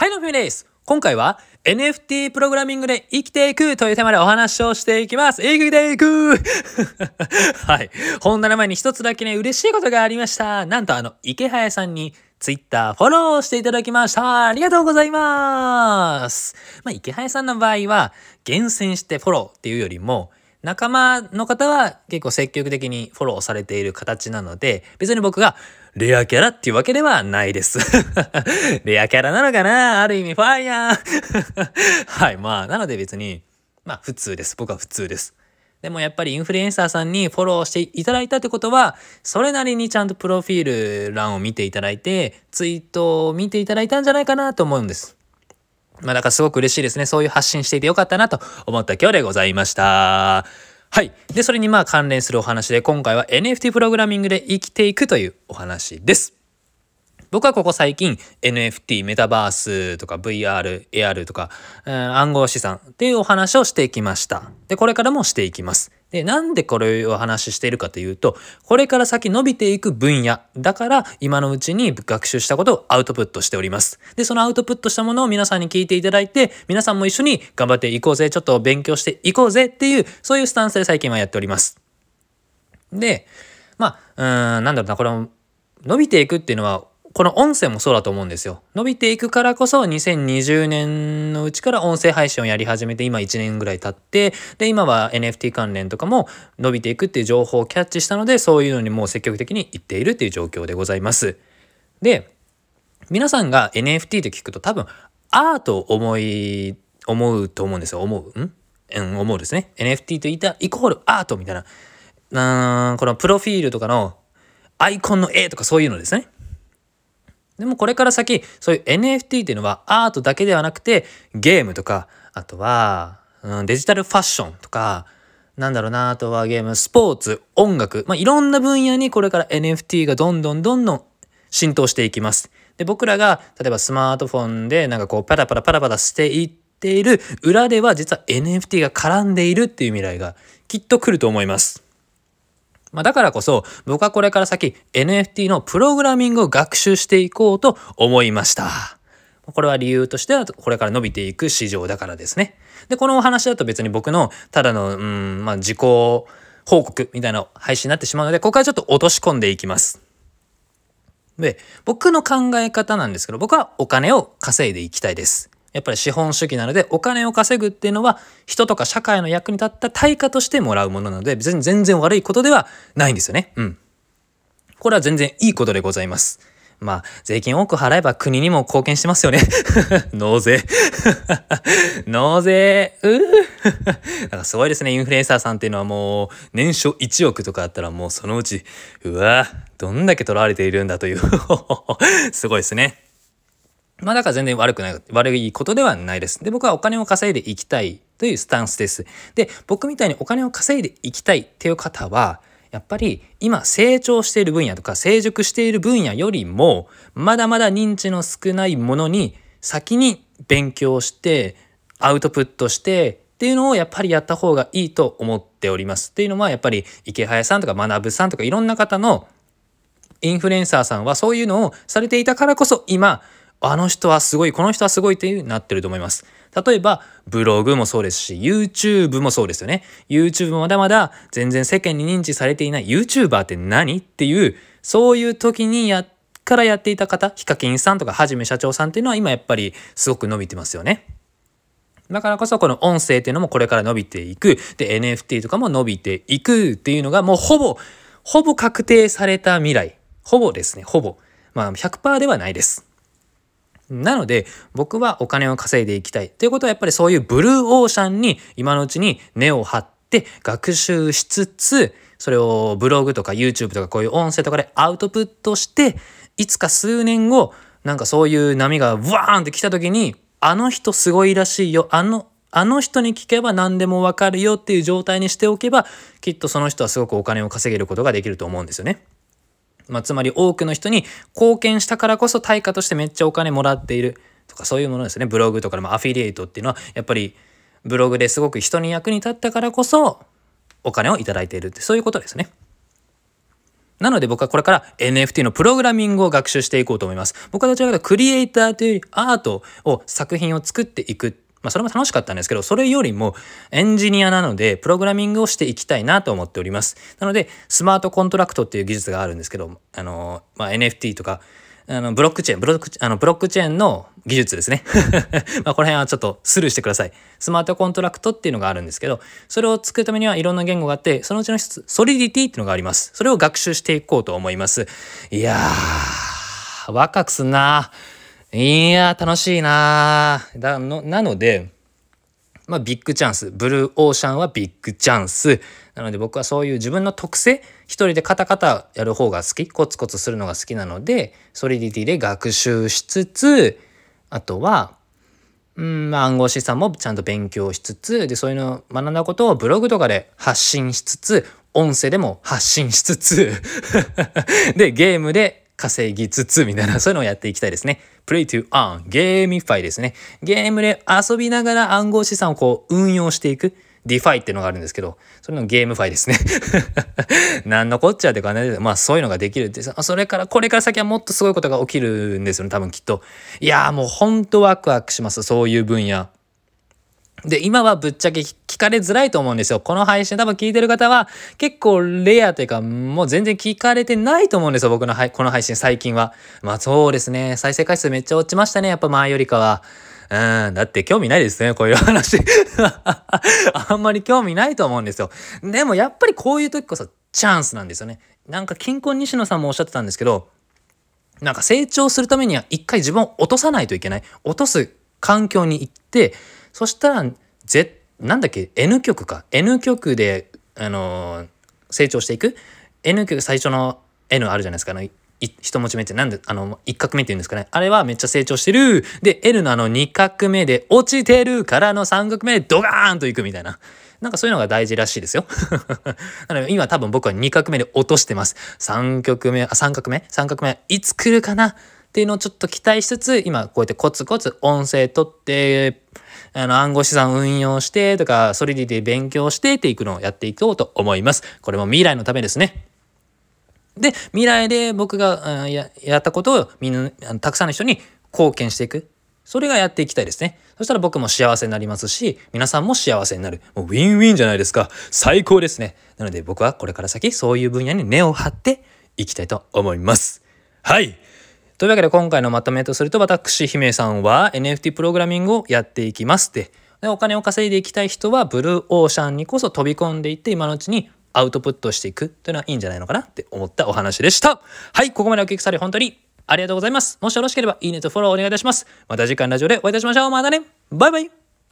はいどうもです。今回は NFT プログラミングで生きていくというテーマでお話をしていきます。生きていく はい。本題の前に一つだけね、嬉しいことがありました。なんとあの、池早さんに Twitter フォローしていただきました。ありがとうございます。まあ、池早さんの場合は、厳選してフォローっていうよりも、仲間の方は結構積極的にフォローされている形なので、別に僕がレアキャラっていうわけではないです レアキャラなのかな？ある意味ファイヤー はい、まあ、なので別に、まあ普通です。僕は普通です。でもやっぱりインフルエンサーさんにフォローしていただいたってことは、それなりにちゃんとプロフィール欄を見ていただいて、ツイートを見ていただいたんじゃないかなと思うんです。まあだからすごく嬉しいですね。そういう発信していてよかったなと思った今日でございました。はい。で、それにまあ関連するお話で今回は NFT プログラミングで生きていくというお話です。僕はここ最近 NFT、メタバースとか VR、AR とか、うん、暗号資産っていうお話をしてきました。で、これからもしていきます。で、なんでこれをお話ししているかというと、これから先伸びていく分野だから今のうちに学習したことをアウトプットしております。で、そのアウトプットしたものを皆さんに聞いていただいて、皆さんも一緒に頑張っていこうぜ、ちょっと勉強していこうぜっていう、そういうスタンスで最近はやっております。で、まあ、うん、なんだろうな、これも伸びていくっていうのはこの音声もそうだと思うんですよ。伸びていくからこそ2020年のうちから音声配信をやり始めて今1年ぐらい経ってで今は NFT 関連とかも伸びていくっていう情報をキャッチしたのでそういうのにもう積極的に言っているっていう状況でございます。で皆さんが NFT と聞くと多分アートを思い思うと思うんですよ。思う。ん？うん、思うですね。NFT と言ったイコールアートみたいな。うん、このプロフィールとかのアイコンの絵とかそういうのですね。でもこれから先、そういう NFT っていうのはアートだけではなくて、ゲームとか、あとは、うん、デジタルファッションとか、なんだろうな、あとはゲーム、スポーツ、音楽、まあ、いろんな分野にこれから NFT がどんどんどんどん浸透していきます。で、僕らが、例えばスマートフォンでなんかこうパラパラパラパラしていっている裏では実は NFT が絡んでいるっていう未来がきっと来ると思います。まあ、だからこそ僕はこれから先 NFT のプログラミングを学習していこうと思いました。これは理由としてはこれから伸びていく市場だからですね。で、このお話だと別に僕のただの、うん、まあ、自己報告みたいな配信になってしまうので、ここからちょっと落とし込んでいきます。で、僕の考え方なんですけど、僕はお金を稼いでいきたいです。やっぱり資本主義なのでお金を稼ぐっていうのは人とか社会の役に立った対価としてもらうものなので別に全然悪いことではないんですよね。うん。これは全然いいことでございます。まあ、税金多く払えば国にも貢献してますよね。納税。納税。うなんかすごいですね。インフルエンサーさんっていうのはもう、年商1億とかあったらもうそのうち、うわどんだけ取られているんだという すごいですね。まあだから全然悪くない、悪いことではないです。で、僕はお金を稼いでいきたいというスタンスです。で、僕みたいにお金を稼いでいきたいっていう方は、やっぱり今成長している分野とか成熟している分野よりも、まだまだ認知の少ないものに先に勉強して、アウトプットして、っていうのをやっぱりやった方がいいと思っております。っていうのはやっぱり池早さんとか学さんとかいろんな方のインフルエンサーさんはそういうのをされていたからこそ今あの人はすごい、この人はすごいっていうなってると思います。例えば、ブログもそうですし、YouTube もそうですよね。YouTube もまだまだ全然世間に認知されていない YouTuber って何っていう、そういう時にや、からやっていた方、ヒカキンさんとかはじめ社長さんっていうのは今やっぱりすごく伸びてますよね。だからこそこの音声っていうのもこれから伸びていく。で、NFT とかも伸びていくっていうのがもうほぼ、ほぼ確定された未来。ほぼですね、ほぼ。まあ100%ではないです。なので僕はお金を稼いでいきたいということはやっぱりそういうブルーオーシャンに今のうちに根を張って学習しつつそれをブログとか YouTube とかこういう音声とかでアウトプットしていつか数年後なんかそういう波がブワーンって来た時にあの人すごいらしいよあのあの人に聞けば何でもわかるよっていう状態にしておけばきっとその人はすごくお金を稼げることができると思うんですよね。まあ、つまり多くの人に貢献したからこそ対価としてめっちゃお金もらっているとかそういうものですねブログとかでもアフィリエイトっていうのはやっぱりブログですごく人に役に立ったからこそお金を頂いているってそういうことですね。なので僕はこれから NFT のプログラミングを学習していこうと思います。僕はどちらかというとクリエイターというよりアートを作品を作っていく。まあそれも楽しかったんですけど、それよりもエンジニアなのでプログラミングをしていきたいなと思っております。なので smart contract っていう技術があるんですけど、あの、まあ、NFT とかあの、ブロックチェーン、ブロック、あの、ブロックチェーンの技術ですね。まあ、この辺はちょっとスルーしてください。 smart contract っていうのがあるんですけど、それを作るためにはいろんな言語があって、そのうちの一つ、 Solidity っていうのがあります。それを学習していこうと思います。いやー、ワクワクすんなー。いやー、楽しいなだの、なので、まあ、ビッグチャンス。ブルーオーシャンはビッグチャンス。なので僕はそういう自分の特性、一人でカタカタやる方が好き、コツコツするのが好きなので、ソリディティで学習しつつ、あとは、うん、ま、暗号資産もちゃんと勉強しつつ、で、そういうの学んだことをブログとかで発信しつつ、音声でも発信しつつ で、ゲームで稼ぎつつみたいな そういうのをやっていきたいですね。play to earn GameFi ですね。ゲームで遊びながら暗号資産をこう運用していく。 DeFi っていうのがあるんですけど、それの GameFi ですね。何のこっちゃって感じで、まあそういうのができるってさ、それから、これから先はもっとすごいことが起きるんですよね、多分きっと。いやーもうほんとワクワクします、そういう分野。で、今はぶっちゃけ聞かれづらいと思うんですよ。この配信多分聞いてる方は結構レアというかもう全然聞かれてないと思うんですよ。僕のこの配信最近は。まあそうですね。再生回数めっちゃ落ちましたね。やっぱ前よりかは。うん、だって興味ないですね、こういう話。あんまり興味ないと思うんですよ。でもやっぱりこういう時こそチャンスなんですよね。なんか金婚西野さんもおっしゃってたんですけど、なんか成長するためには一回自分を落とさないといけない。落とす環境に行って、そしたら、Z、なんだっけ、N 曲か。N 曲で、あのー、成長していく？N 曲最初の N あるじゃないですか、ね。一文字目ってなんで、あの、一画目って言うんですかね。あれはめっちゃ成長してる。で、L のあの二画目で落ちてるからの三画目でドガーンといくみたいな。なんかそういうのが大事らしいですよ。なので今多分僕は2画目で落としてます。3曲目、あ、3画目 ?3 画目いつ来るかな？っていうのをちょっと期待しつつ、今こうやってコツコツ音声取って、あの暗号資産運用してとか、ソリディで勉強してっていくのをやっていこうと思います。これも未来のためですね。で、未来で僕がややったことをみんな、たくさんの人に貢献していく。それがやっていきたいですね。そしたら僕も幸せになりますし、皆さんも幸せになる。もうウィンウィンじゃないですか。最高ですね。なので僕はこれから先そういう分野に根を張っていきたいと思います。はい。というわけで今回のまとめとすると私姫さんは NFT プログラミングをやっていきますってでお金を稼いでいきたい人はブルーオーシャンにこそ飛び込んでいって今のうちにアウトプットしていくというのはいいんじゃないのかなって思ったお話でした。はい、ここまでお聞きくさり本当にありがとうございます。もしよろしければいいねとフォローお願いいたします。また次回のラジオでお会いいたしましょう。またね。バイバイ。